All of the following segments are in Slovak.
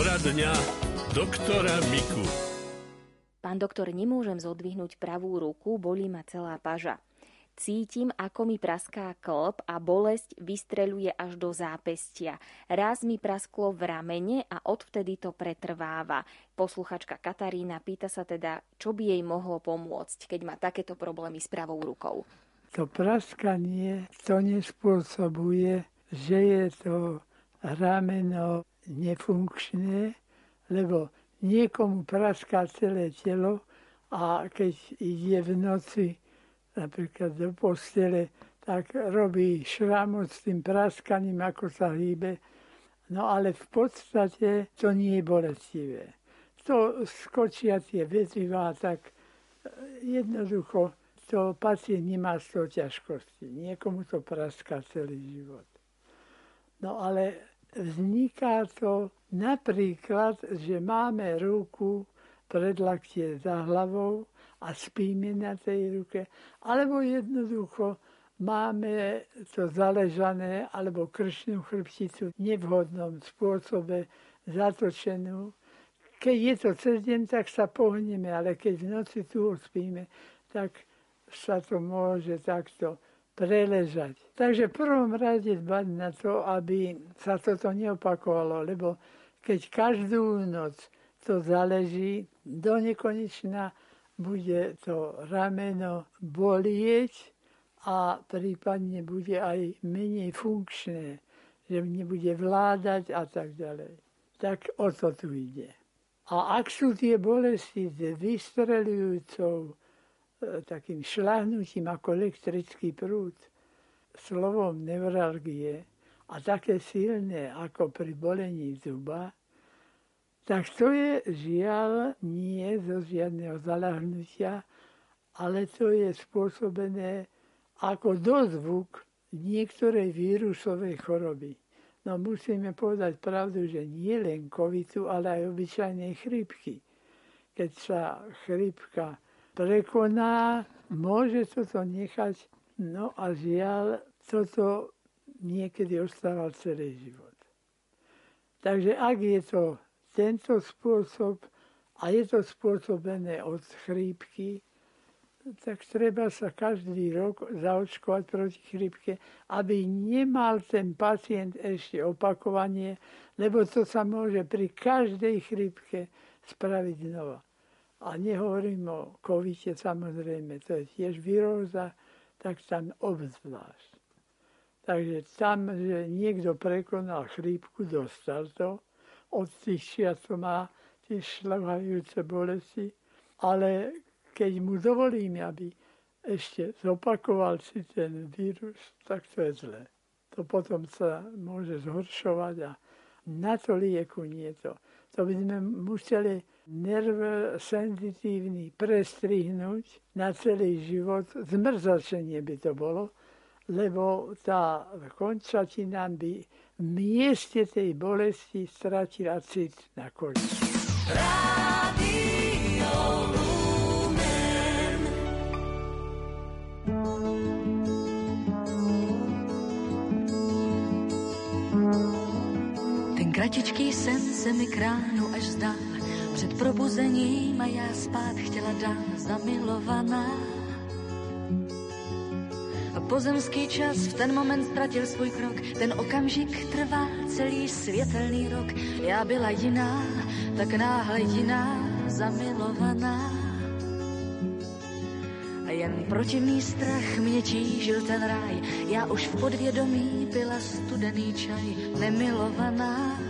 Poradňa doktora Miku. Pán doktor, nemôžem zodvihnúť pravú ruku, bolí ma celá paža. Cítim, ako mi praská klb a bolesť vystreľuje až do zápestia. Raz mi prasklo v ramene a odvtedy to pretrváva. Posluchačka Katarína pýta sa teda, čo by jej mohlo pomôcť, keď má takéto problémy s pravou rukou. To praskanie to nespôsobuje, že je to rameno nefunkčné, lebo niekomu praská celé telo a keď ide v noci napríklad do postele, tak robí šramot s tým praskaním, ako sa hýbe. No ale v podstate to nie je bolestivé. To skočia tie vetvivá, tak jednoducho to pacient nemá z toho ťažkosti. Niekomu to praská celý život. No ale vzniká to napríklad, že máme ruku predlaktie za hlavou a spíme na tej ruke, alebo jednoducho máme to zaležané alebo kršnú chrbticu v nevhodnom spôsobe zatočenú. Keď je to cez deň, tak sa pohneme, ale keď v noci tu spíme, tak sa to môže takto preležať. Takže v prvom rade dbať na to, aby sa toto neopakovalo, lebo keď každú noc to záleží do nekonečna, bude to rameno bolieť a prípadne bude aj menej funkčné, že nebude vládať a tak ďalej. Tak o to tu ide. A ak sú tie bolesti s vystrelujúcou takým šlahnutím ako elektrický prúd, slovom neuralgie a také silné ako pri bolení zuba, tak to je žiaľ nie zo žiadneho zalahnutia, ale to je spôsobené ako dozvuk niektorej vírusovej choroby. No musíme povedať pravdu, že nie len covidu, ale aj obyčajnej chrypky. Keď sa chrypka prekoná, môže toto nechať, no a žiaľ, toto niekedy ostáva celý život. Takže ak je to tento spôsob, a je to spôsobené od chrípky, tak treba sa každý rok zaočkovať proti chrípke, aby nemal ten pacient ešte opakovanie, lebo to sa môže pri každej chrípke spraviť znova. A nehovorím o covide, samozrejme, to je tiež výroza, tak tam obzvlášť. Takže tam, že niekto prekonal chrípku, dostal to, od tých čias to má tie šľahajúce bolesti, ale keď mu dovolíme, aby ešte zopakoval si ten vírus, tak to je zlé. To potom sa môže zhoršovať a na to lieku nie to. To by sme museli nerv senzitívny prestrihnúť na celý život. Zmrzačenie by to bolo, lebo tá končatina by v mieste tej bolesti stratila cit na koni. Ten kratičký sen se mi kránu až zdá, před probuzením a já spát chtěla dám zamilovaná Pozemský čas v ten moment ztratil svůj krok, ten okamžik trvá celý světelný rok. Já byla jiná, tak náhle jiná, zamilovaná. A jen protivný strach mě tížil ten ráj, já už v podvědomí byla studený čaj, nemilovaná.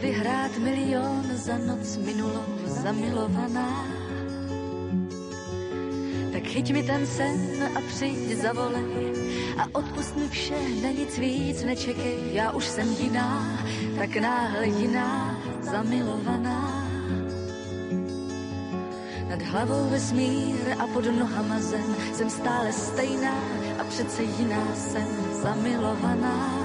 vyhrát milion za noc minulou zamilovaná. Tak chyť mi ten sen a přijď zavolej a odpust mi vše, na nic víc nečekej. Já už jsem jiná, tak náhle jiná, zamilovaná. Nad hlavou vesmír a pod nohama zem, jsem stále stejná a přece jiná jsem zamilovaná.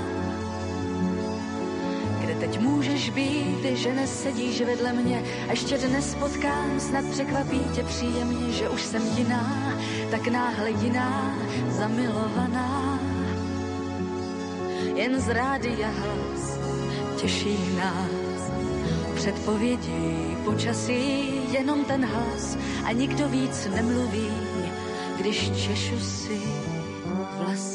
Můžeš být, že nesedíš vedle mě a ještě dnes potkám, snad překvapí tě příjemně, že už jsem jiná, tak náhle jiná, zamilovaná. Jen z rádia hlas těší nás, předpovědi počasí, jenom ten hlas a nikdo víc nemluví, když češu si vlasy.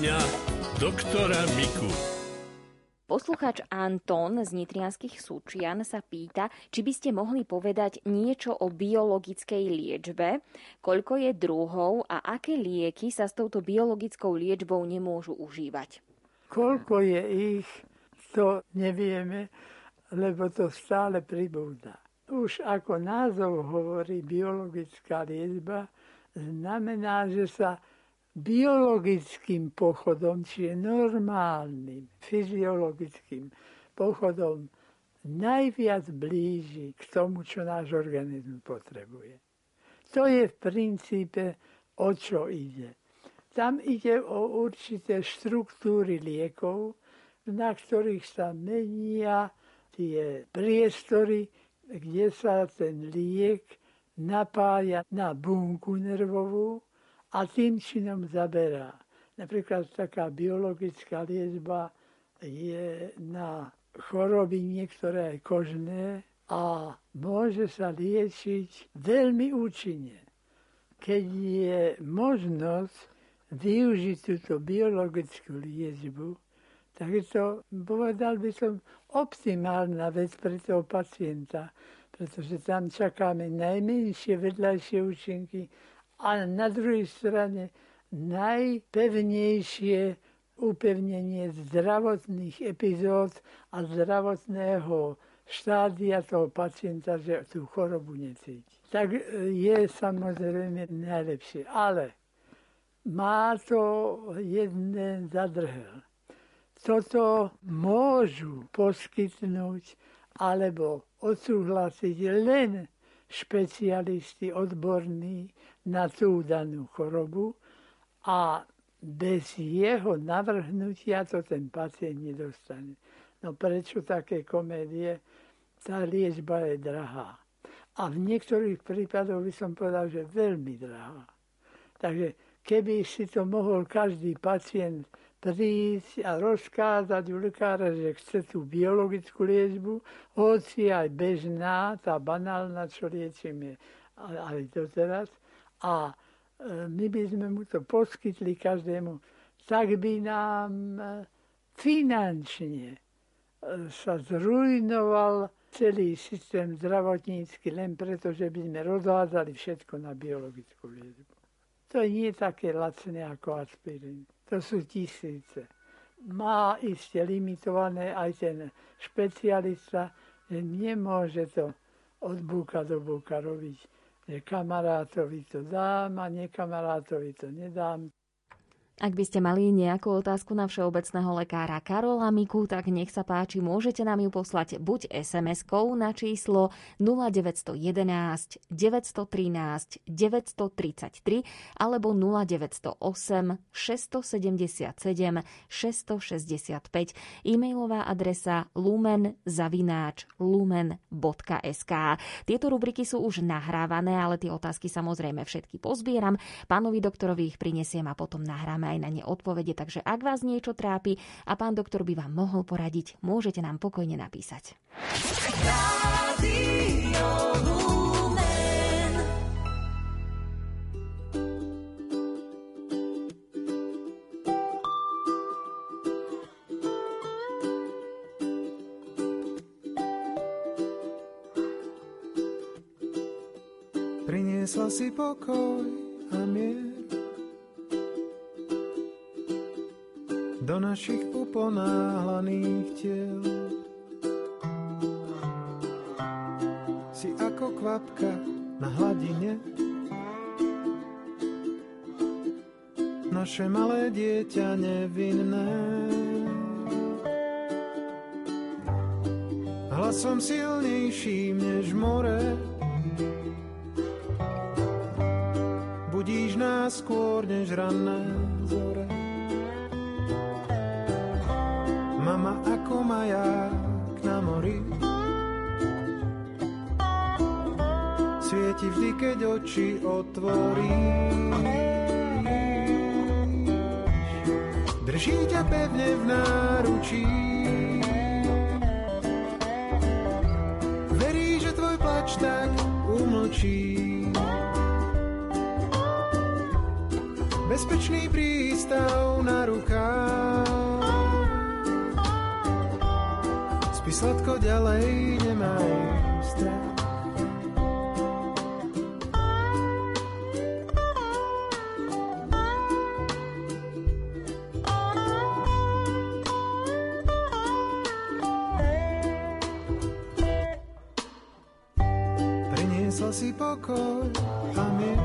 Poradňa doktora Miku. Posluchač Anton z Nitrianských Súčian sa pýta, či by ste mohli povedať niečo o biologickej liečbe, koľko je druhov a aké lieky sa s touto biologickou liečbou nemôžu užívať. Koľko je ich, to nevieme, lebo to stále pribúda. Už ako názov hovorí biologická liečba, znamená, že sa biologickým pochodom, čiže normálnym, fyziologickým pochodom najviac blíži k tomu, čo náš organizmus potrebuje. To je v princípe, o čo ide. Tam ide o určité štruktúry liekov, na ktorých sa menia tie priestory, kde sa ten liek napája na bunku nervovú, a tým činom zaberá. Napríklad taká biologická liečba je na choroby niektoré kožné a môže sa liečiť veľmi účinne. Keď je možnosť využiť túto biologickú liečbu, tak je to, povedal by som, optimálna vec pre toho pacienta, pretože tam čakáme najmenšie vedľajšie účinky a na druhej strane najpevnejšie upevnenie zdravotných epizód a zdravotného štádia toho pacienta, že tú chorobu necíti. Tak je samozrejme najlepšie. Ale má to jeden zadrhel. Toto môžu poskytnúť alebo odsúhlasiť len špecialisti odborní na tú danú chorobu a bez jeho navrhnutia to ten pacient nedostane. No prečo také komédie? Tá liečba je drahá. A v niektorých prípadoch by som povedal, že veľmi drahá. Takže keby si to mohol každý pacient prísť a rozkázať u lekára, že chce tú biologickú liečbu, hoci aj bežná, tá banálna, čo liečíme aj doteraz, a e, my by sme mu to poskytli každému, tak by nám e, finančne e, sa zrujnoval celý systém zdravotnícky len preto, že by sme rozhádzali všetko na biologickú liečbu. To nie je také lacné ako aspirín. To sú tisíce. Má iste limitované aj ten špecialista, že nemôže to od búka do búka robiť že kamarátovi to dám a nekamarátovi to nedám. Ak by ste mali nejakú otázku na všeobecného lekára Karola Miku, tak nech sa páči, môžete nám ju poslať buď SMS-kou na číslo 0911 913 933 alebo 0908 677 665. E-mailová adresa lumen zavináč lumen.sk. Tieto rubriky sú už nahrávané, ale tie otázky samozrejme všetky pozbieram. Pánovi doktorovi ich prinesiem a potom nahráme aj na ne odpovede, takže ak vás niečo trápi a pán doktor by vám mohol poradiť, môžete nám pokojne napísať. Radio Priniesla si pokoj a mier našich uponáhlaných tiel. Si ako kvapka na hladine naše malé dieťa nevinné. Hlasom silnejším než more budíš nás skôr než ranné zore. Mama ako maják na mori Svieti vždy, keď oči otvorí. Drží ťa pevne v náručí Verí, že tvoj plač tak umlčí bezpečný prístav na rukách. Sladko ďalej, nemaj strach. Priniesla si pokoj a mier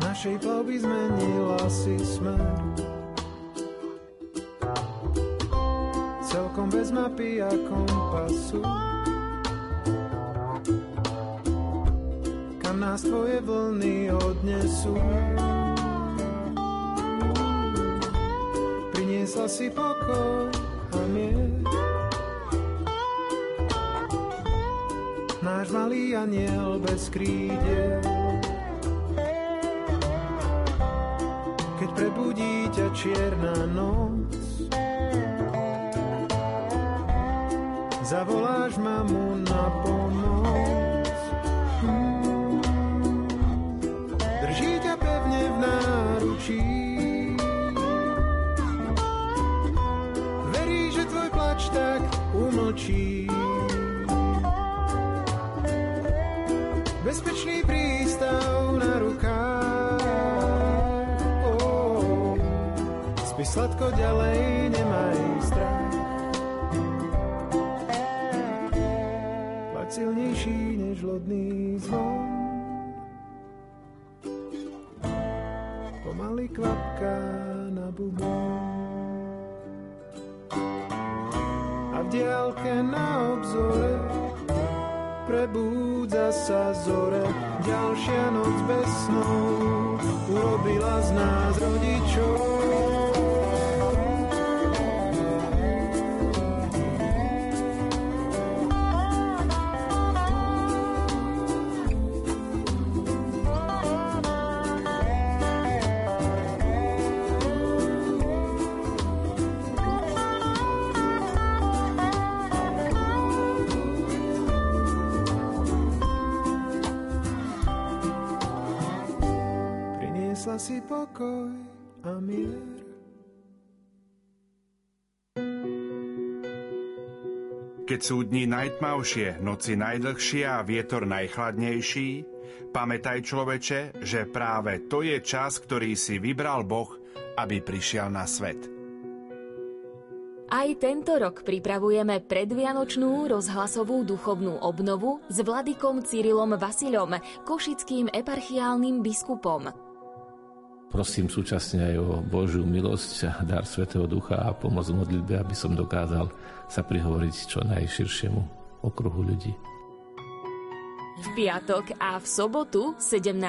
našej plavby zmenila si smer. Bez mapy a kompasu. Kam nás tvoje vlny odnesú. Priniesla si pokoj a mier. Náš malý aniel bez krídel prebudí ťa čierna noc. Zavoláš mamu na pomoc. Drží ťa pevne v náručí. Verí, že tvoj plač tak umlčí. Bezpečný prístav na sladko ďalej, nemaj strach. Silnejší než lodný zvon. Pomaly kvapka na bubon. A v diálke na obzore prebúdza sa zore. Ďalšia noc bez snov urobila z nás rodičov. Keď sú dni najtmavšie, noci najdlhšie a vietor najchladnejší, pamätaj človeče, že práve to je čas, ktorý si vybral Boh, aby prišiel na svet. Aj tento rok pripravujeme predvianočnú rozhlasovú duchovnú obnovu s vladikom Cyrilom Vasilom, košickým eparchiálnym biskupom. Prosím súčasne aj o Božiu milosť dar Svetého Ducha a pomoc v modlitbe, aby som dokázal sa prihovoriť čo najširšiemu okruhu ľudí. V piatok a v sobotu 17.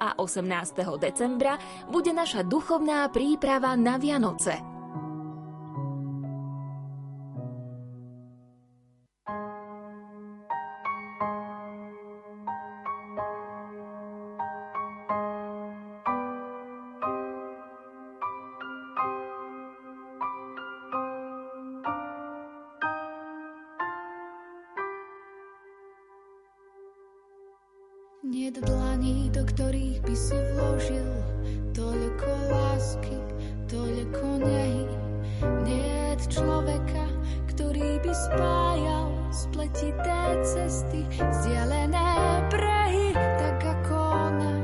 a 18. decembra bude naša duchovná príprava na Vianoce. Ktorých by si vložil toľko lásky, toľko nehy. Nie človeka, ktorý by spájal spletité cesty, vzdialené brehy, tak ako ona.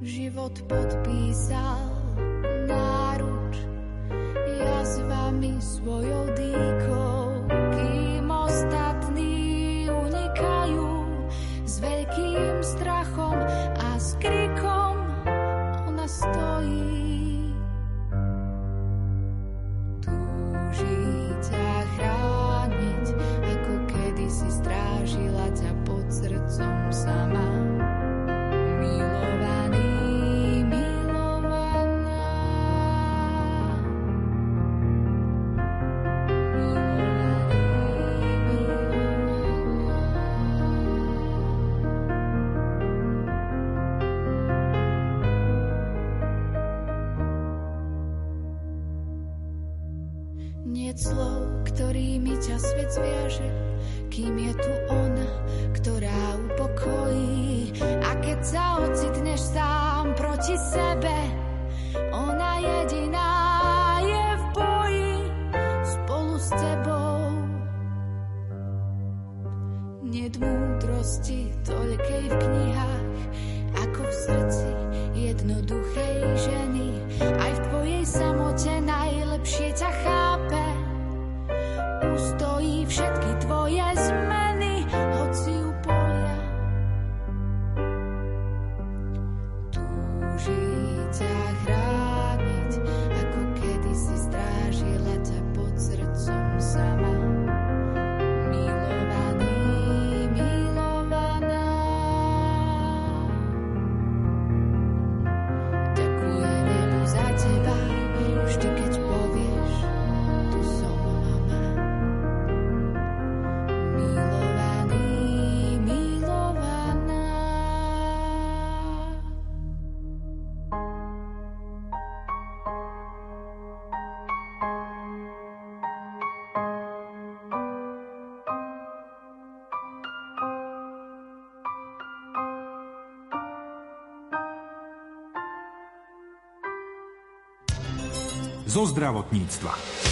Život podpísal zo zdravotníctva.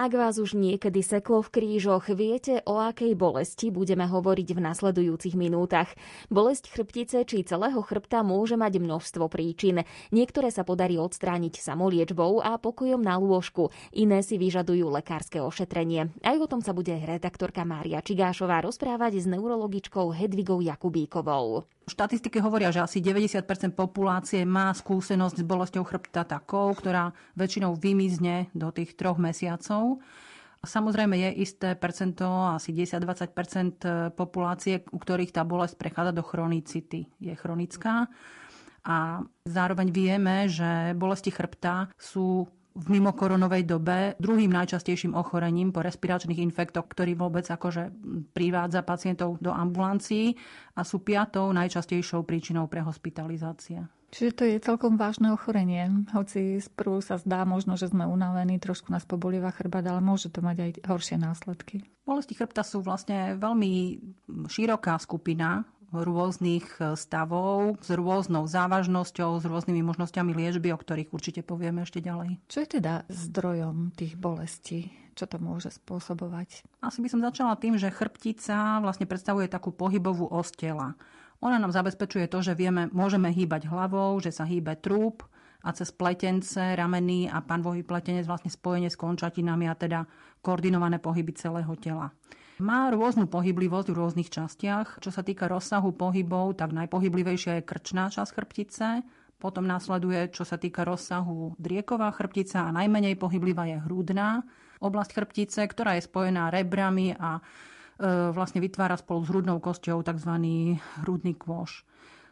Ak vás už niekedy seklo v krížoch, viete, o akej bolesti budeme hovoriť v nasledujúcich minútach. Bolesť chrbtice či celého chrbta môže mať množstvo príčin. Niektoré sa podarí odstrániť samoliečbou a pokojom na lôžku, iné si vyžadujú lekárske ošetrenie. Aj o tom sa bude redaktorka Mária Čigášová rozprávať s neurologičkou Hedvigou Jakubíkovou. Štatistiky hovoria, že asi 90% populácie má skúsenosť s bolesťou chrbta takou, ktorá väčšinou vymizne do tých troch mesiacov. Samozrejme je isté percento, asi 10-20% populácie, u ktorých tá bolesť prechádza do chronicity. Je chronická. A zároveň vieme, že bolesti chrbta sú v mimokoronovej dobe druhým najčastejším ochorením po respiračných infektoch, ktorý vôbec akože privádza pacientov do ambulancií a sú piatou najčastejšou príčinou pre hospitalizácie. Čiže to je celkom vážne ochorenie. Hoci sprvu sa zdá možno, že sme unavení, trošku nás pobolieva chrbát, ale môže to mať aj horšie následky. Bolesti chrbta sú vlastne veľmi široká skupina rôznych stavov s rôznou závažnosťou, s rôznymi možnosťami liečby, o ktorých určite povieme ešte ďalej. Čo je teda zdrojom tých bolestí? Čo to môže spôsobovať? Asi by som začala tým, že chrbtica vlastne predstavuje takú pohybovú os tela. Ona nám zabezpečuje to, že vieme, môžeme hýbať hlavou, že sa hýbe trúb a cez pletence, rameny a panvový pletenec vlastne spojenie s končatinami a teda koordinované pohyby celého tela. Má rôznu pohyblivosť v rôznych častiach. Čo sa týka rozsahu pohybov, tak najpohyblivejšia je krčná časť chrbtice, potom následuje, čo sa týka rozsahu drieková chrbtica a najmenej pohyblivá je hrudná oblasť chrbtice, ktorá je spojená rebrami a vlastne vytvára spolu s hrudnou kosťou tzv. hrudný kôž.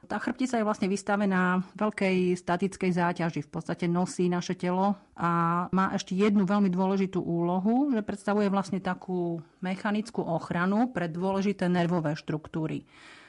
Tá chrbtica je vlastne vystavená veľkej statickej záťaži, v podstate nosí naše telo a má ešte jednu veľmi dôležitú úlohu, že predstavuje vlastne takú mechanickú ochranu pre dôležité nervové štruktúry.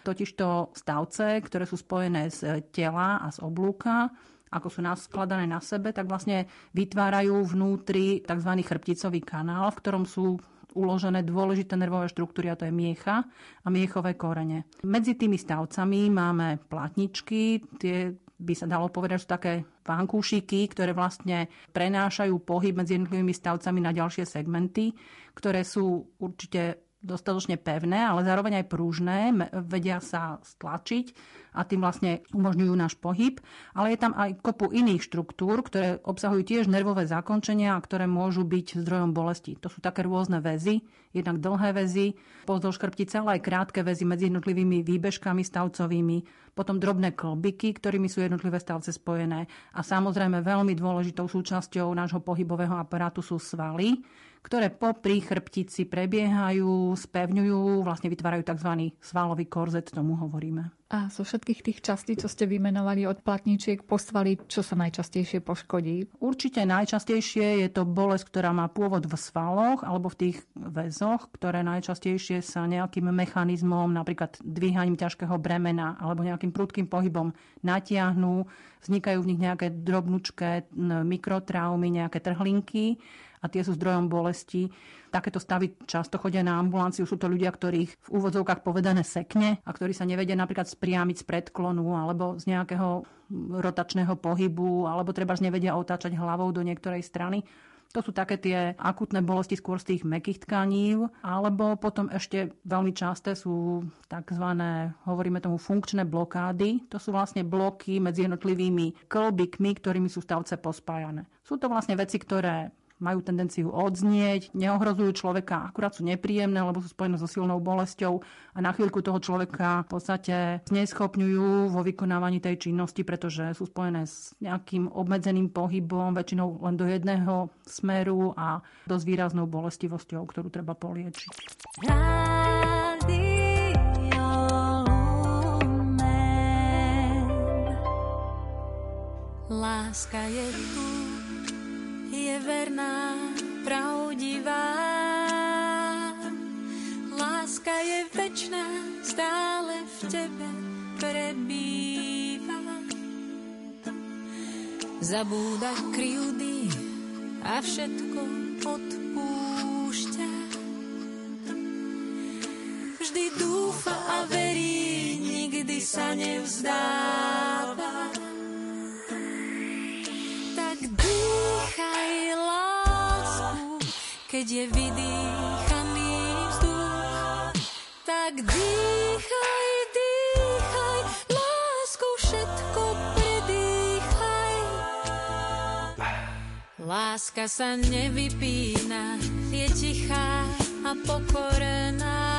Totižto stavce, ktoré sú spojené z tela a z oblúka, ako sú naskladané na sebe, tak vlastne vytvárajú vnútri tzv. chrbticový kanál, v ktorom sú uložené dôležité nervové štruktúry a to je miecha a miechové korene. Medzi tými stavcami máme platničky, tie by sa dalo povedať, sú také vankúšiky, ktoré vlastne prenášajú pohyb medzi jednotlivými stavcami na ďalšie segmenty, ktoré sú určite dostatočne pevné, ale zároveň aj prúžne, vedia sa stlačiť a tým vlastne umožňujú náš pohyb. Ale je tam aj kopu iných štruktúr, ktoré obsahujú tiež nervové zakončenia a ktoré môžu byť zdrojom bolesti. To sú také rôzne väzy, jednak dlhé väzy, pozdĺž chrbtice, ale aj krátke väzy medzi jednotlivými výbežkami stavcovými, potom drobné klbiky, ktorými sú jednotlivé stavce spojené. A samozrejme veľmi dôležitou súčasťou nášho pohybového aparátu sú svaly, ktoré popri chrbtici prebiehajú, spevňujú, vlastne vytvárajú tzv. svalový korzet, tomu hovoríme. A zo všetkých tých častí, čo ste vymenovali od platničiek, postvali, čo sa najčastejšie poškodí? Určite najčastejšie je to bolesť, ktorá má pôvod v svaloch alebo v tých väzoch, ktoré najčastejšie sa nejakým mechanizmom, napríklad dvíhaním ťažkého bremena alebo nejakým prudkým pohybom natiahnú. Vznikajú v nich nejaké drobnučké mikrotraumy, nejaké trhlinky a tie sú zdrojom bolesti. Takéto stavy často chodia na ambulanciu. Sú to ľudia, ktorých v úvodzovkách povedané sekne a ktorí sa nevedia napríklad spriamiť z predklonu alebo z nejakého rotačného pohybu alebo treba nevedia otáčať hlavou do niektorej strany. To sú také tie akutné bolesti skôr z tých mekých tkaní, alebo potom ešte veľmi časté sú tzv. hovoríme tomu funkčné blokády. To sú vlastne bloky medzi jednotlivými klbikmi, ktorými sú stavce pospájané. Sú to vlastne veci, ktoré majú tendenciu odznieť, neohrozujú človeka, akurát sú nepríjemné, lebo sú spojené so silnou bolesťou a na chvíľku toho človeka v podstate neschopňujú vo vykonávaní tej činnosti, pretože sú spojené s nejakým obmedzeným pohybom, väčšinou len do jedného smeru a dosť výraznou bolestivosťou, ktorú treba poliečiť. Láska je tu je verná, pravdivá. Láska je večná, stále v tebe prebýva. Zabúda kryjúdy a všetko odpúšťa. Vždy dúfa a verí, nikdy sa nevzdáva. Keď je vydýchaný vzduch, tak dýchaj, dýchaj, lásku všetko predýchaj. Láska sa nevypína, je tichá a pokorená.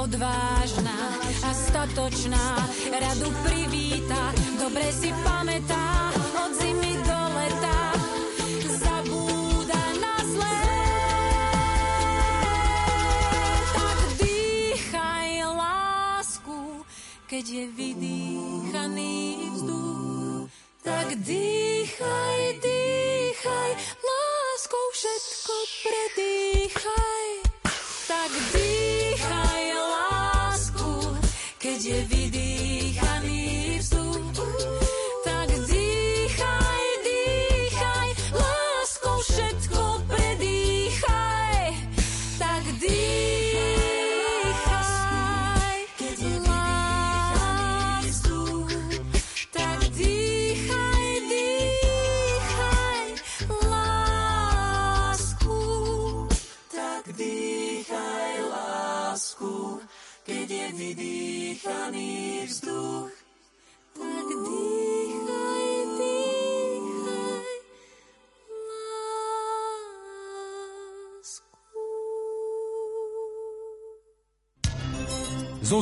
Odvážna a statočná, radu privíta, dobre si pamätá od zimy do leta. Zabúda na zlé. Tak dýchaj lásku, keď je vydýchaný vzduch. Tak dýchaj,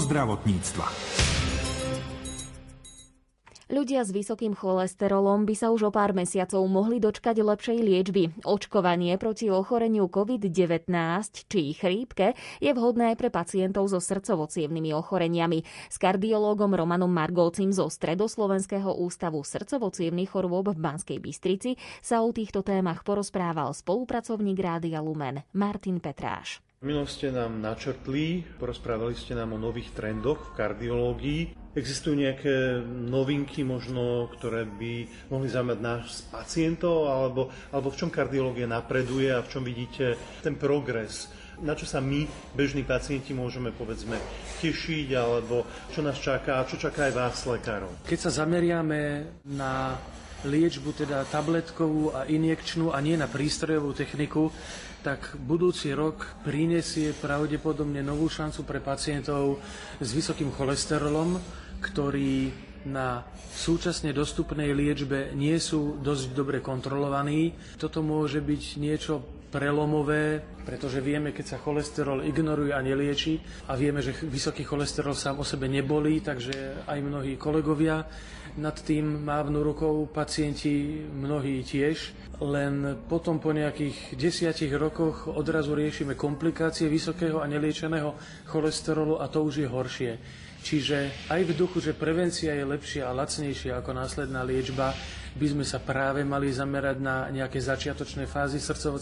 zdravotníctva. Ľudia s vysokým cholesterolom by sa už o pár mesiacov mohli dočkať lepšej liečby. Očkovanie proti ochoreniu COVID-19 či chrípke je vhodné aj pre pacientov so srdcovo ochoreniami. S kardiológom Romanom Margolcim zo Stredoslovenského ústavu srdcovo chorôb v Banskej Bystrici sa o týchto témach porozprával spolupracovník Rádia Lumen Martin Petráš. Milo ste nám načrtli, porozprávali ste nám o nových trendoch v kardiológii. Existujú nejaké novinky možno, ktoré by mohli zaujímať náš pacientov, alebo, alebo v čom kardiológia napreduje a v čom vidíte ten progres? Na čo sa my, bežní pacienti, môžeme povedzme tešiť, alebo čo nás čaká a čo čaká aj vás, lekárov? Keď sa zameriame na liečbu teda tabletkovú a injekčnú a nie na prístrojovú techniku, tak budúci rok prinesie pravdepodobne novú šancu pre pacientov s vysokým cholesterolom, ktorí na súčasne dostupnej liečbe nie sú dosť dobre kontrolovaní. Toto môže byť niečo prelomové, pretože vieme, keď sa cholesterol ignoruje a nelieči a vieme, že vysoký cholesterol sám o sebe nebolí, takže aj mnohí kolegovia nad tým mávnu rukou, pacienti mnohí tiež, len potom po nejakých desiatich rokoch odrazu riešime komplikácie vysokého a neliečeného cholesterolu a to už je horšie. Čiže aj v duchu, že prevencia je lepšia a lacnejšia ako následná liečba, by sme sa práve mali zamerať na nejaké začiatočné fázy srdcovo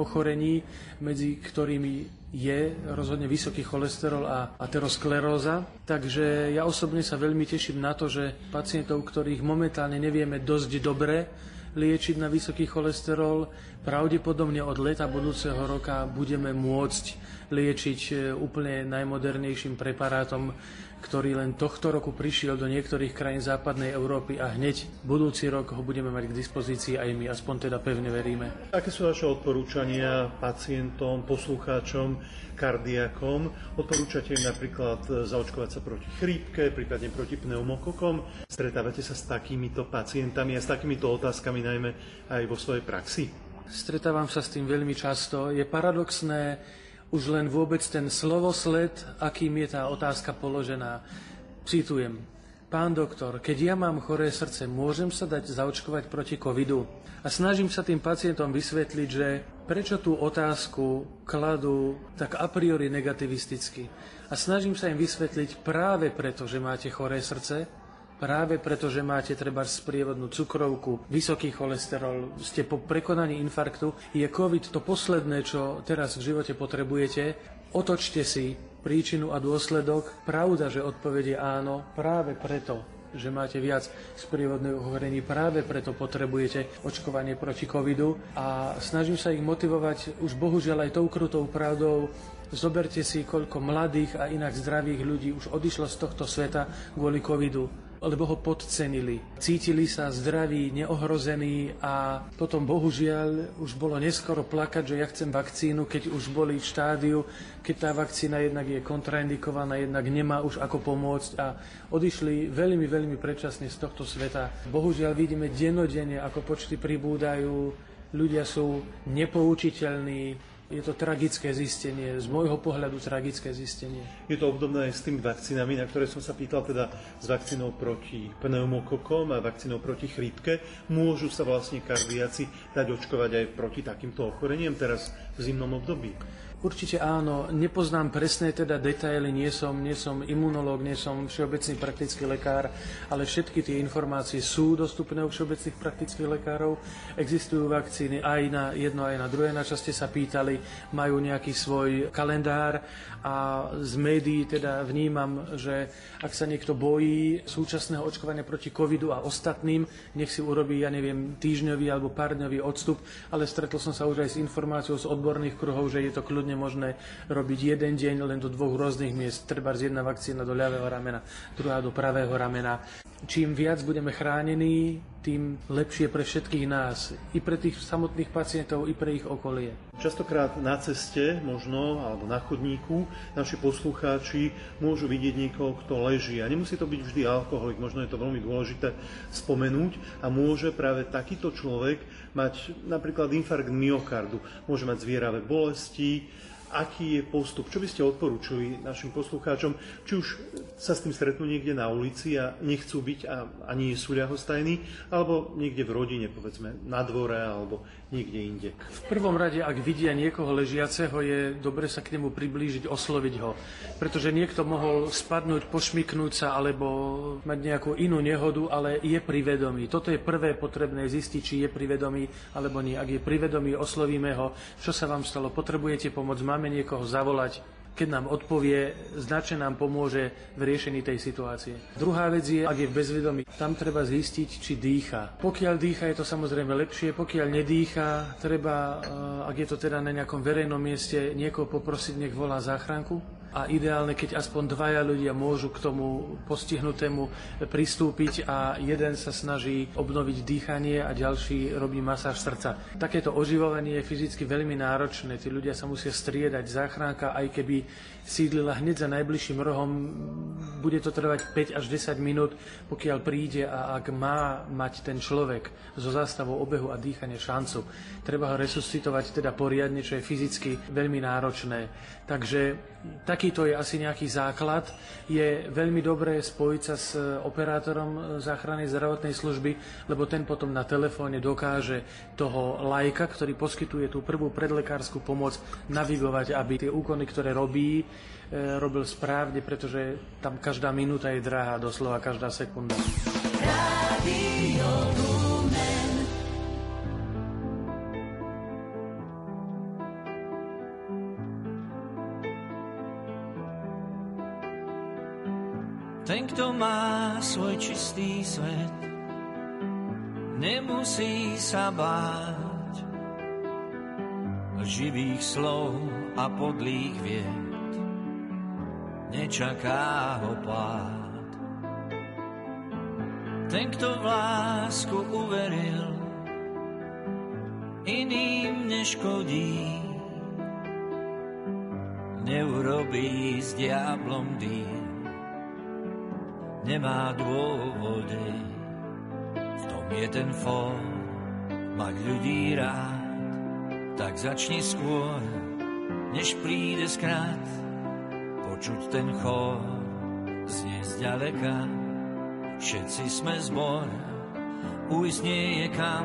ochorení, medzi ktorými je rozhodne vysoký cholesterol a ateroskleróza. Takže ja osobne sa veľmi teším na to, že pacientov, ktorých momentálne nevieme dosť dobre liečiť na vysoký cholesterol, pravdepodobne od leta budúceho roka budeme môcť liečiť e, úplne najmodernejším preparátom, ktorý len tohto roku prišiel do niektorých krajín západnej Európy a hneď budúci rok ho budeme mať k dispozícii aj my, aspoň teda pevne veríme. Aké sú vaše odporúčania pacientom, poslucháčom, kardiakom? Odporúčate im napríklad zaočkovať sa proti chrípke, prípadne proti pneumokokom? Stretávate sa s takýmito pacientami a s takýmito otázkami najmä aj vo svojej praxi? Stretávam sa s tým veľmi často. Je paradoxné, už len vôbec ten slovosled, akým je tá otázka položená. Citujem. Pán doktor, keď ja mám choré srdce, môžem sa dať zaočkovať proti covidu? A snažím sa tým pacientom vysvetliť, že prečo tú otázku kladú tak a priori negativisticky. A snažím sa im vysvetliť práve preto, že máte choré srdce, práve preto, že máte treba sprievodnú cukrovku, vysoký cholesterol, ste po prekonaní infarktu, je COVID to posledné, čo teraz v živote potrebujete. Otočte si príčinu a dôsledok. Pravda, že odpovedie áno, práve preto že máte viac sprievodných ochorení. Práve preto potrebujete očkovanie proti covidu a snažím sa ich motivovať už bohužiaľ aj tou krutou pravdou. Zoberte si, koľko mladých a inak zdravých ľudí už odišlo z tohto sveta kvôli covidu lebo ho podcenili. Cítili sa zdraví, neohrození a potom bohužiaľ už bolo neskoro plakať, že ja chcem vakcínu, keď už boli v štádiu, keď tá vakcína jednak je kontraindikovaná, jednak nemá už ako pomôcť a odišli veľmi, veľmi predčasne z tohto sveta. Bohužiaľ vidíme denodene, ako počty pribúdajú, ľudia sú nepoučiteľní, je to tragické zistenie, z môjho pohľadu tragické zistenie. Je to obdobné aj s tými vakcínami, na ktoré som sa pýtal, teda s vakcínou proti pneumokokom a vakcínou proti chrípke. Môžu sa vlastne kardiaci dať očkovať aj proti takýmto ochoreniam teraz v zimnom období? Určite áno, nepoznám presné teda detaily, nie som, nie som imunológ, nie som všeobecný praktický lekár, ale všetky tie informácie sú dostupné u všeobecných praktických lekárov. Existujú vakcíny aj na jedno, aj na druhé, na čo ste sa pýtali, majú nejaký svoj kalendár a z médií teda vnímam, že ak sa niekto bojí súčasného očkovania proti covidu a ostatným, nech si urobí, ja neviem, týždňový alebo párňový odstup, ale stretol som sa už aj s informáciou z odborných kruhov, že je to kľudne kľudne možné robiť jeden deň len do dvoch rôznych miest. Treba jedna vakcína do ľavého ramena, druhá do pravého ramena. čím viac budeme chránení, tým lepšie pre všetkých nás, i pre tých samotných pacientov, i pre ich okolie. Častokrát na ceste, možno, alebo na chodníku, naši poslucháči môžu vidieť niekoho, kto leží. A nemusí to byť vždy alkoholik, možno je to veľmi dôležité spomenúť. A môže práve takýto človek mať napríklad infarkt myokardu, môže mať zvieravé bolesti, aký je postup, čo by ste odporúčili našim poslucháčom, či už sa s tým stretnú niekde na ulici a nechcú byť a ani sú ľahostajní, alebo niekde v rodine, povedzme, na dvore alebo niekde inde. V prvom rade, ak vidia niekoho ležiaceho, je dobre sa k nemu priblížiť, osloviť ho. Pretože niekto mohol spadnúť, pošmiknúť sa alebo mať nejakú inú nehodu, ale je privedomý. Toto je prvé potrebné zistiť, či je privedomý alebo nie. Ak je privedomý, oslovíme ho. Čo sa vám stalo? Potrebujete pomoc? Máme niekoho zavolať? keď nám odpovie, značne nám pomôže v riešení tej situácie. Druhá vec je, ak je v bezvedomí, tam treba zistiť, či dýcha. Pokiaľ dýcha, je to samozrejme lepšie, pokiaľ nedýcha, treba, eh, ak je to teda na nejakom verejnom mieste, niekoho poprosiť, nech volá záchranku a ideálne, keď aspoň dvaja ľudia môžu k tomu postihnutému pristúpiť a jeden sa snaží obnoviť dýchanie a ďalší robí masáž srdca. Takéto oživovanie je fyzicky veľmi náročné. Tí ľudia sa musia striedať. Záchranka, aj keby sídlila hneď za najbližším rohom, bude to trvať 5 až 10 minút, pokiaľ príde a ak má mať ten človek zo zástavou obehu a dýchania šancu. Treba ho resuscitovať teda poriadne, čo je fyzicky veľmi náročné. Takže takýto je asi nejaký základ. Je veľmi dobré spojiť sa s operátorom záchrannej zdravotnej služby, lebo ten potom na telefóne dokáže toho lajka, ktorý poskytuje tú prvú predlekárskú pomoc, navigovať, aby tie úkony, ktoré robí, robil správne, pretože tam každá minúta je drahá, doslova každá sekunda. Radio Ten, kto má svoj čistý svet, nemusí sa báť živých slov a podlých vied. Nečaká ho pád. Ten, kto v lásku uveril, iným neškodí. Neurobí s diablom dým nemá dôvody. V tom je ten fór, mať ľudí rád, tak začni skôr, než príde skrát, počuť ten chor, znie zďaleka, všetci sme zbor, ujsť nie je kam,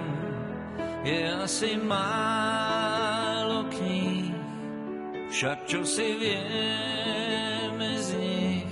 je asi málo kníh, však čo si vieme z nich,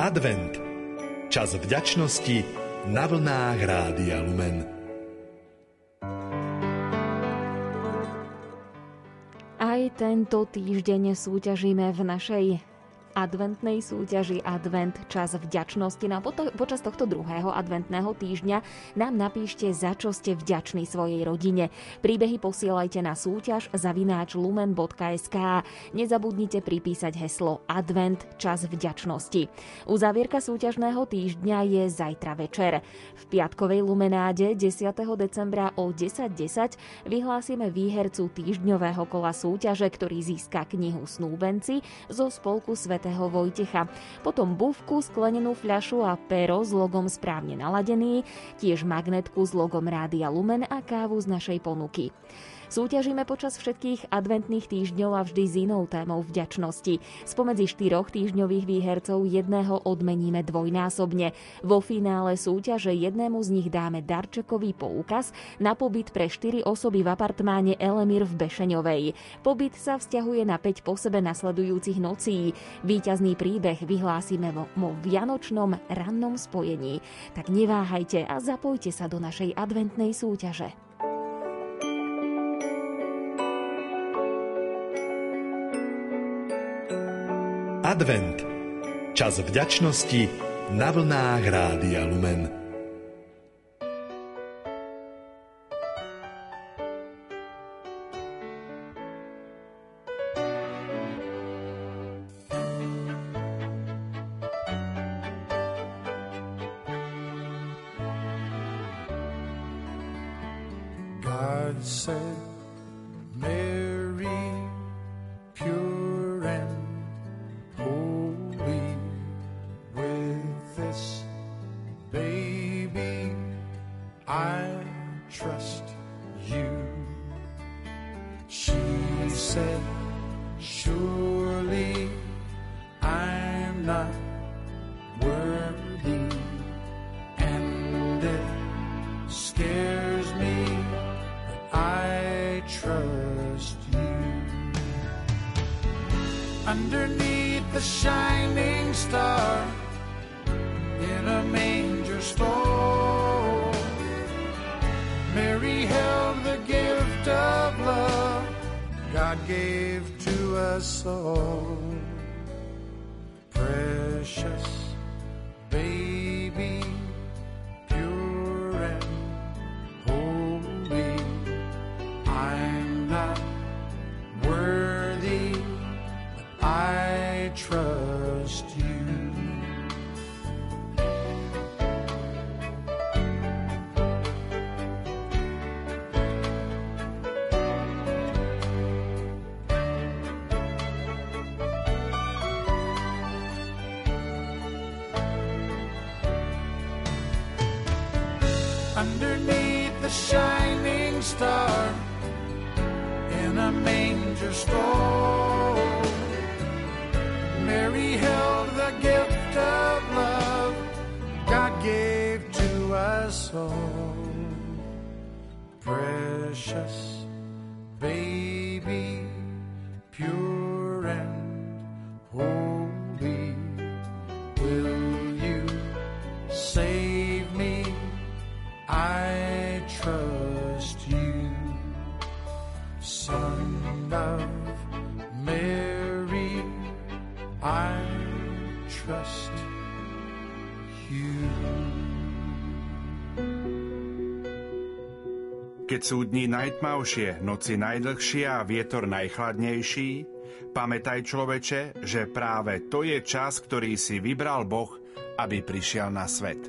Advent. Čas vďačnosti na vlnách Rádia Lumen. Aj tento týždeň súťažíme v našej adventnej súťaži Advent Čas vďačnosti. No a počas tohto druhého adventného týždňa nám napíšte, za čo ste vďační svojej rodine. Príbehy posielajte na súťaž zavináč lumen.sk. Nezabudnite pripísať heslo Advent Čas vďačnosti. Uzávierka súťažného týždňa je zajtra večer. V piatkovej lumenáde 10. decembra o 10.10 10 vyhlásime výhercu týždňového kola súťaže, ktorý získa knihu Snúbenci zo spolku Svet svätého Vojtecha. Potom bufku, sklenenú fľašu a pero s logom správne naladený, tiež magnetku s logom Rádia Lumen a kávu z našej ponuky. Súťažíme počas všetkých adventných týždňov a vždy s inou témou vďačnosti. Spomedzi štyroch týždňových výhercov jedného odmeníme dvojnásobne. Vo finále súťaže jednému z nich dáme darčekový poukaz na pobyt pre 4 osoby v apartmáne Elemir v Bešeňovej. Pobyt sa vzťahuje na 5 po sebe nasledujúcich nocí. Výťazný príbeh vyhlásime vo, vo vianočnom rannom spojení. Tak neváhajte a zapojte sa do našej adventnej súťaže. Advent. Čas vďačnosti na vlnách Rádia Lumen. Keď sú dni najtmavšie, noci najdlhšie a vietor najchladnejší, pamätaj človeče, že práve to je čas, ktorý si vybral Boh, aby prišiel na svet.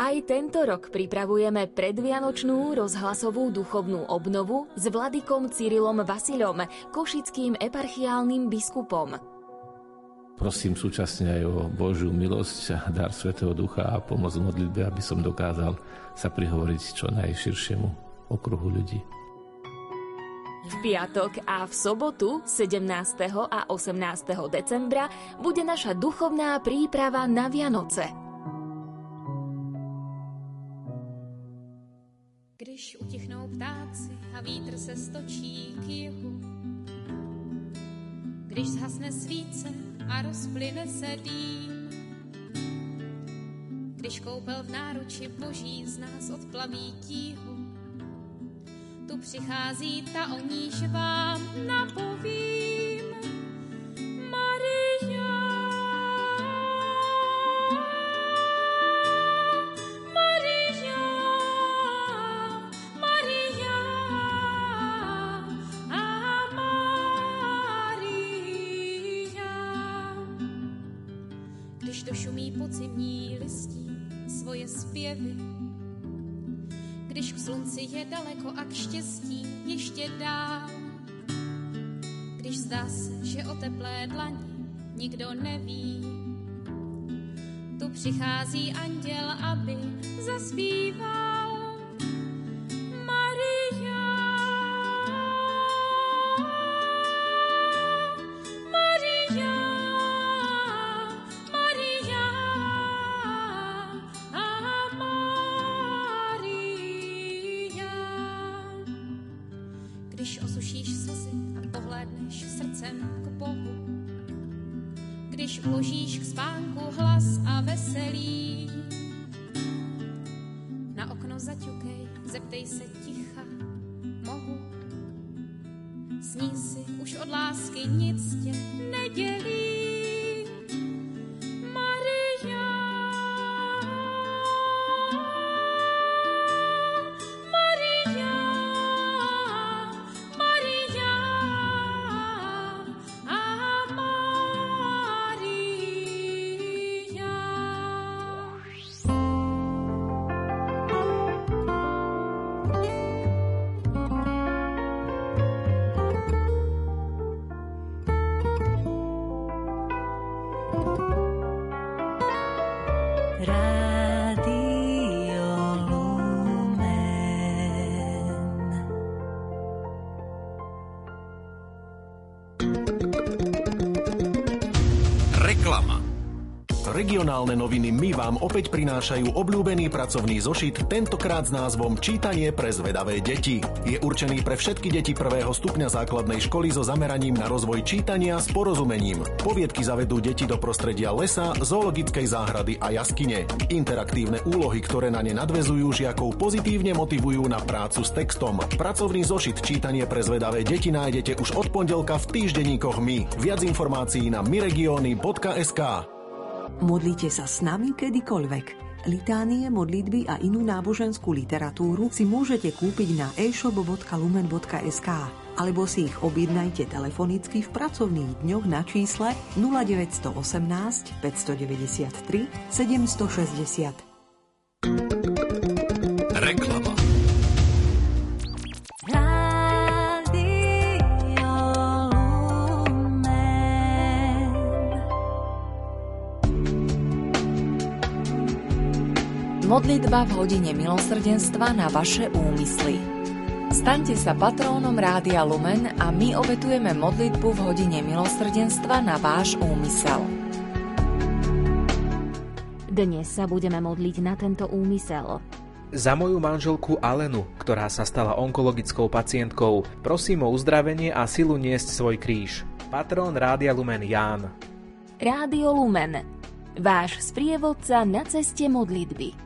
Aj tento rok pripravujeme predvianočnú rozhlasovú duchovnú obnovu s vladikom Cyrilom Vasilom, košickým eparchiálnym biskupom. Prosím súčasne aj o Božiu milosť a dar Svetého Ducha a pomoc v modlitbe, aby som dokázal sa prihovoriť čo najširšiemu okruhu ľudí. V piatok a v sobotu 17. a 18. decembra bude naša duchovná príprava na Vianoce. Když utichnou ptáci a vítr se stočí k jihu, když zhasne svíce a rozplyne se dým. Když koupel v náruči boží z nás odplaví tíhu, tu přichází ta, o níž vám napovím. Když k slunci je daleko a k štěstí ještě dál. Když zdá se, že o teplé dlani nikdo neví, tu přichází anděl, aby zaspíval. Regionálne noviny My vám opäť prinášajú obľúbený pracovný zošit, tentokrát s názvom Čítanie pre zvedavé deti. Je určený pre všetky deti prvého stupňa základnej školy so zameraním na rozvoj čítania s porozumením. Poviedky zavedú deti do prostredia lesa, zoologickej záhrady a jaskyne. Interaktívne úlohy, ktoré na ne nadvezujú žiakov, pozitívne motivujú na prácu s textom. Pracovný zošit Čítanie pre zvedavé deti nájdete už od pondelka v týždenníkoch My. Viac informácií na myregiony.sk. Modlite sa s nami kedykoľvek. Litánie, modlitby a inú náboženskú literatúru si môžete kúpiť na e-shop.lumen.sk alebo si ich objednajte telefonicky v pracovných dňoch na čísle 0918 593 760. Modlitba v hodine milosrdenstva na vaše úmysly. Staňte sa patrónom Rádia Lumen a my obetujeme modlitbu v hodine milosrdenstva na váš úmysel. Dnes sa budeme modliť na tento úmysel. Za moju manželku Alenu, ktorá sa stala onkologickou pacientkou, prosím o uzdravenie a silu niesť svoj kríž. Patrón Rádia Lumen Ján. Rádio Lumen. Váš sprievodca na ceste modlitby.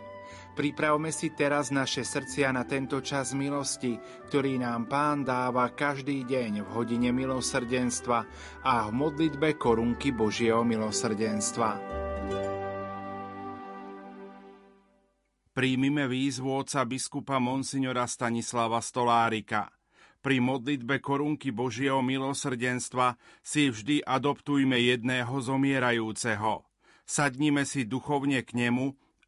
Pripravme si teraz naše srdcia na tento čas milosti, ktorý nám Pán dáva každý deň v hodine milosrdenstva a v modlitbe korunky Božieho milosrdenstva. Príjmime výzvu oca biskupa Monsignora Stanislava Stolárika. Pri modlitbe korunky Božieho milosrdenstva si vždy adoptujme jedného zomierajúceho. Sadnime si duchovne k nemu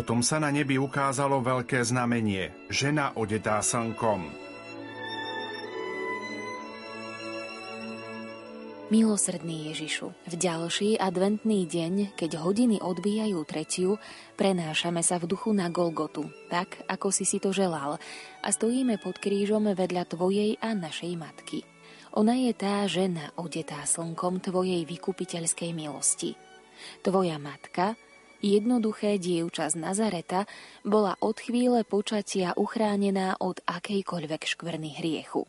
Potom sa na nebi ukázalo veľké znamenie, žena odetá slnkom. Milosrdný Ježišu, v ďalší adventný deň, keď hodiny odbijajú tretiu, prenášame sa v duchu na Golgotu, tak ako si si to želal, a stojíme pod krížom vedľa Tvojej a našej matky. Ona je tá žena odetá slnkom Tvojej vykupiteľskej milosti. Tvoja matka, Jednoduché dievča z Nazareta bola od chvíle počatia uchránená od akejkoľvek škvrny hriechu.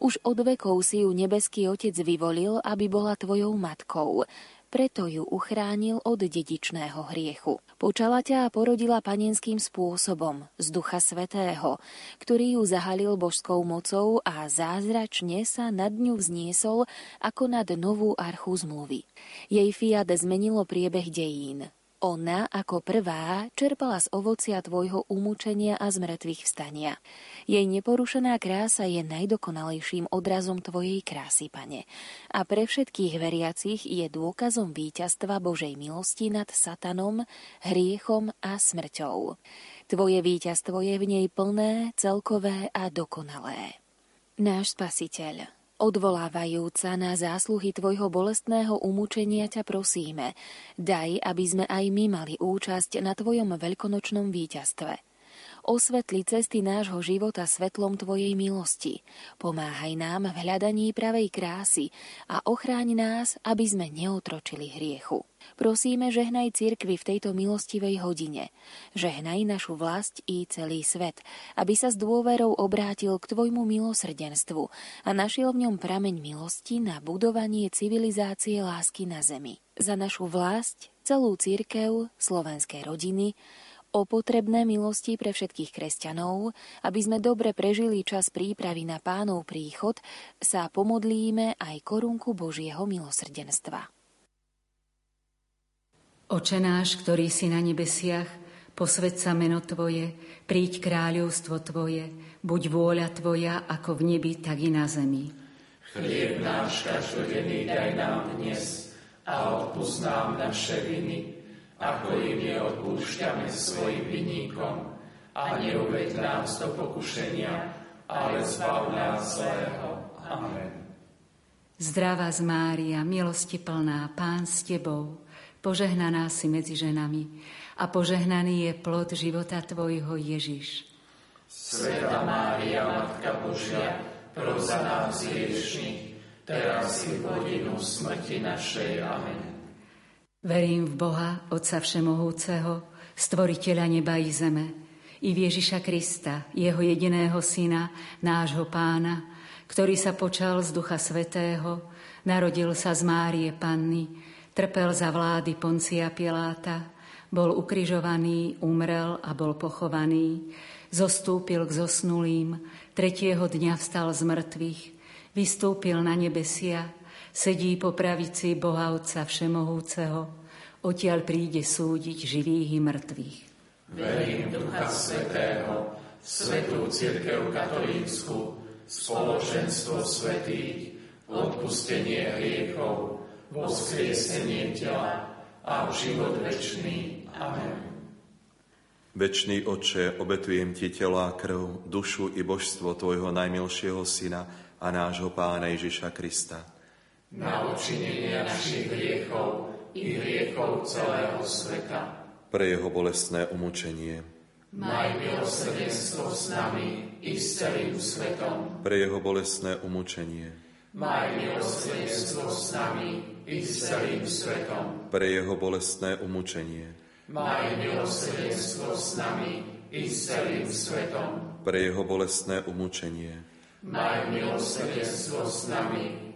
Už od vekov si ju nebeský otec vyvolil, aby bola tvojou matkou, preto ju uchránil od dedičného hriechu. Počala ťa a porodila panenským spôsobom, z Ducha Svetého, ktorý ju zahalil božskou mocou a zázračne sa nad ňu vzniesol ako nad novú archu zmluvy. Jej fiat zmenilo priebeh dejín. Ona ako prvá čerpala z ovocia tvojho umúčenia a zmrtvých vstania. Jej neporušená krása je najdokonalejším odrazom tvojej krásy, pane. A pre všetkých veriacich je dôkazom víťazstva Božej milosti nad satanom, hriechom a smrťou. Tvoje víťazstvo je v nej plné, celkové a dokonalé. Náš spasiteľ, Odvolávajúca na zásluhy Tvojho bolestného umúčenia ťa prosíme, daj, aby sme aj my mali účasť na Tvojom veľkonočnom víťazstve. Osvetli cesty nášho života svetlom Tvojej milosti. Pomáhaj nám v hľadaní pravej krásy a ochráň nás, aby sme neotročili hriechu. Prosíme, žehnaj cirkvi v tejto milostivej hodine. Žehnaj našu vlast i celý svet, aby sa s dôverou obrátil k Tvojmu milosrdenstvu a našiel v ňom prameň milosti na budovanie civilizácie lásky na zemi. Za našu vlast, celú cirkev, slovenské rodiny, o potrebné milosti pre všetkých kresťanov, aby sme dobre prežili čas prípravy na pánov príchod, sa pomodlíme aj korunku Božieho milosrdenstva. Oče náš, ktorý si na nebesiach, posved sa meno Tvoje, príď kráľovstvo Tvoje, buď vôľa Tvoja ako v nebi, tak i na zemi. Chlieb náš každodenný daj nám dnes a odpúsť nám naše viny, ako im neodpúšťame svojim vinníkom. A neuveď nás do pokušenia, ale zbav nás zlého. Amen. Zdravá z Mária, milosti plná, Pán s Tebou, Požehnaná si medzi ženami a požehnaný je plod života Tvojho Ježiš. Sveta Mária, Matka Božia, pros za nás hriešných, teraz i v hodinu smrti našej. Amen. Verím v Boha, Otca Všemohúceho, Stvoriteľa neba i zeme, i v Ježiša Krista, Jeho jediného Syna, nášho Pána, ktorý sa počal z Ducha Svetého, narodil sa z Márie Panny, Trpel za vlády Poncia Piláta, bol ukrižovaný, umrel a bol pochovaný, zostúpil k zosnulým, tretieho dňa vstal z mŕtvych, vystúpil na nebesia, sedí po pravici Boha Otca Všemohúceho, odtiaľ príde súdiť živých i mŕtvych. Verím Ducha Svetého, Svetú Církev Katolícku, spoločenstvo svetých, odpustenie hriechov, voskriesenie tela a v život večný. Amen. Večný Oče, obetujem Ti telo a krv, dušu i božstvo Tvojho najmilšieho Syna a nášho Pána Ježiša Krista. Na odčinenie našich hriechov i hriechov celého sveta. Pre Jeho bolestné umúčenie. Maj milosrdenstvo s nami i s celým svetom. Pre Jeho bolestné umúčenie. Maj milosrdenstvo s nami i s celým svetom. Pre Jeho bolestné umúčenie Maj milosrdenstvo s nami i s celým svetom. Pre jeho bolestné umúčenie. Maj milosrdenstvo s nami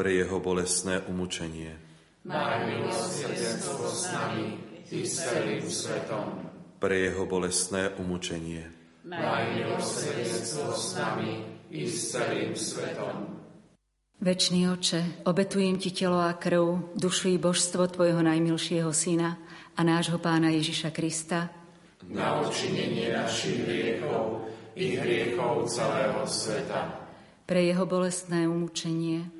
Pre jeho bolestné umúčenie. Maj milosrdenstvo s nami i celým svetom. Pre jeho bolestné umúčenie. Maj milosrdenstvo s nami i celým svetom. Večný oče, obetujem ti telo a krv, dušu i božstvo tvojho najmilšieho syna, a nášho pána Ježiša Krista, na odčinenie našich hriechov i hriechov celého sveta. Pre jeho bolestné umúčenie,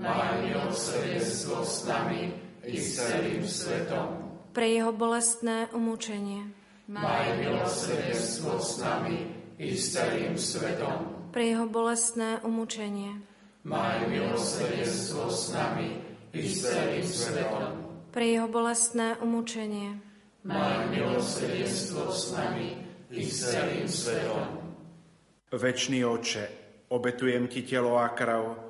Maj milosrdenstvo s nami i s celým svetom. Pre jeho bolestné umúčenie. Maj milosrdenstvo s nami i s celým svetom. Pre jeho bolestné umúčenie. Maj milosrdenstvo s nami i s celým svetom. Pre jeho bolestné umúčenie. Maj milosrdenstvo s nami i s celým svetom. Večný oče, obetujem ti telo a krv,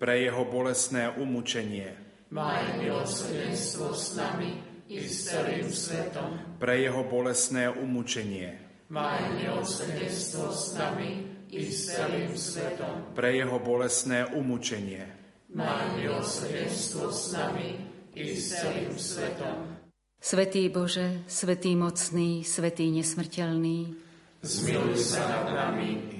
pre jeho bolestné umúčenie. Maj milosrdenstvo s nami i s celým svetom. Pre jeho bolestné umúčenie. Maj milosrdenstvo s nami i s celým svetom. Pre jeho bolestné umúčenie. Maj milosrdenstvo s nami i s celým svetom. Svetý Bože, Svetý mocný, Svetý nesmrteľný, zmiluj sa nad nami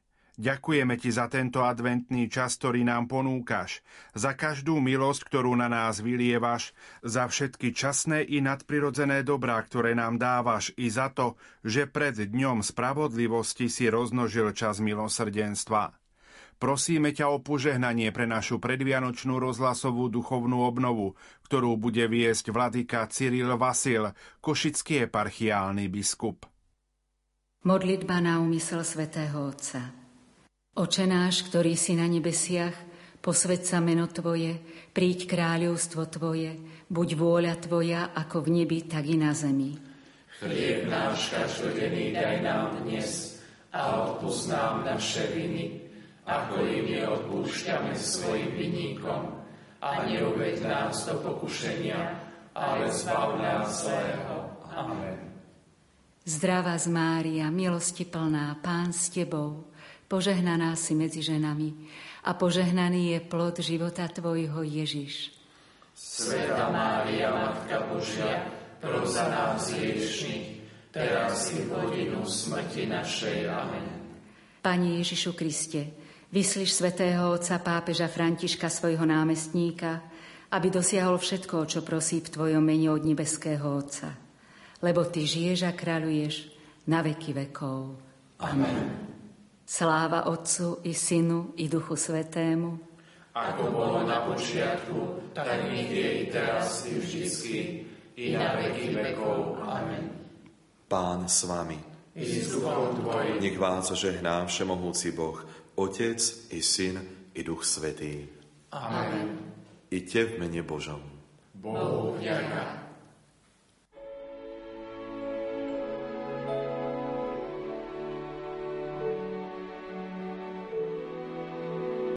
Ďakujeme Ti za tento adventný čas, ktorý nám ponúkaš, za každú milosť, ktorú na nás vylievaš, za všetky časné i nadprirodzené dobrá, ktoré nám dávaš i za to, že pred dňom spravodlivosti si roznožil čas milosrdenstva. Prosíme ťa o požehnanie pre našu predvianočnú rozhlasovú duchovnú obnovu, ktorú bude viesť vladyka Cyril Vasil, košický eparchiálny biskup. Modlitba na úmysel svätého Otca. Oče náš, ktorý si na nebesiach, posved sa meno Tvoje, príď kráľovstvo Tvoje, buď vôľa Tvoja ako v nebi, tak i na zemi. Chlieb náš každodenný daj nám dnes a odpúsť nám naše viny, ako im neodpúšťame svojim vinníkom. A neuved nás do pokušenia, ale zbav nás zlého. Amen. Zdravá z Mária, milosti plná, Pán s Tebou, Požehnaná si medzi ženami a požehnaný je plod života Tvojho Ježiš. Sveta Mária, Matka Božia, pro za nás hriešných, teraz i v hodinu smrti našej. Amen. Pani Ježišu Kriste, vyslíš svätého otca pápeža Františka svojho námestníka, aby dosiahol všetko, čo prosí v Tvojom mene od nebeského Otca. Lebo Ty žiješ a kráľuješ na veky vekov. Amen. Sláva Otcu i Synu i Duchu Svetému. Ako bolo na počiatku, tak nech je i teraz i vždycky, i na veky vekov. Amen. Pán s vami. I s duchom tvojim. Nech vás žehná všemohúci Boh, Otec i Syn i Duch Svetý. Amen. Iďte v mene Božom. Bohu vďaka.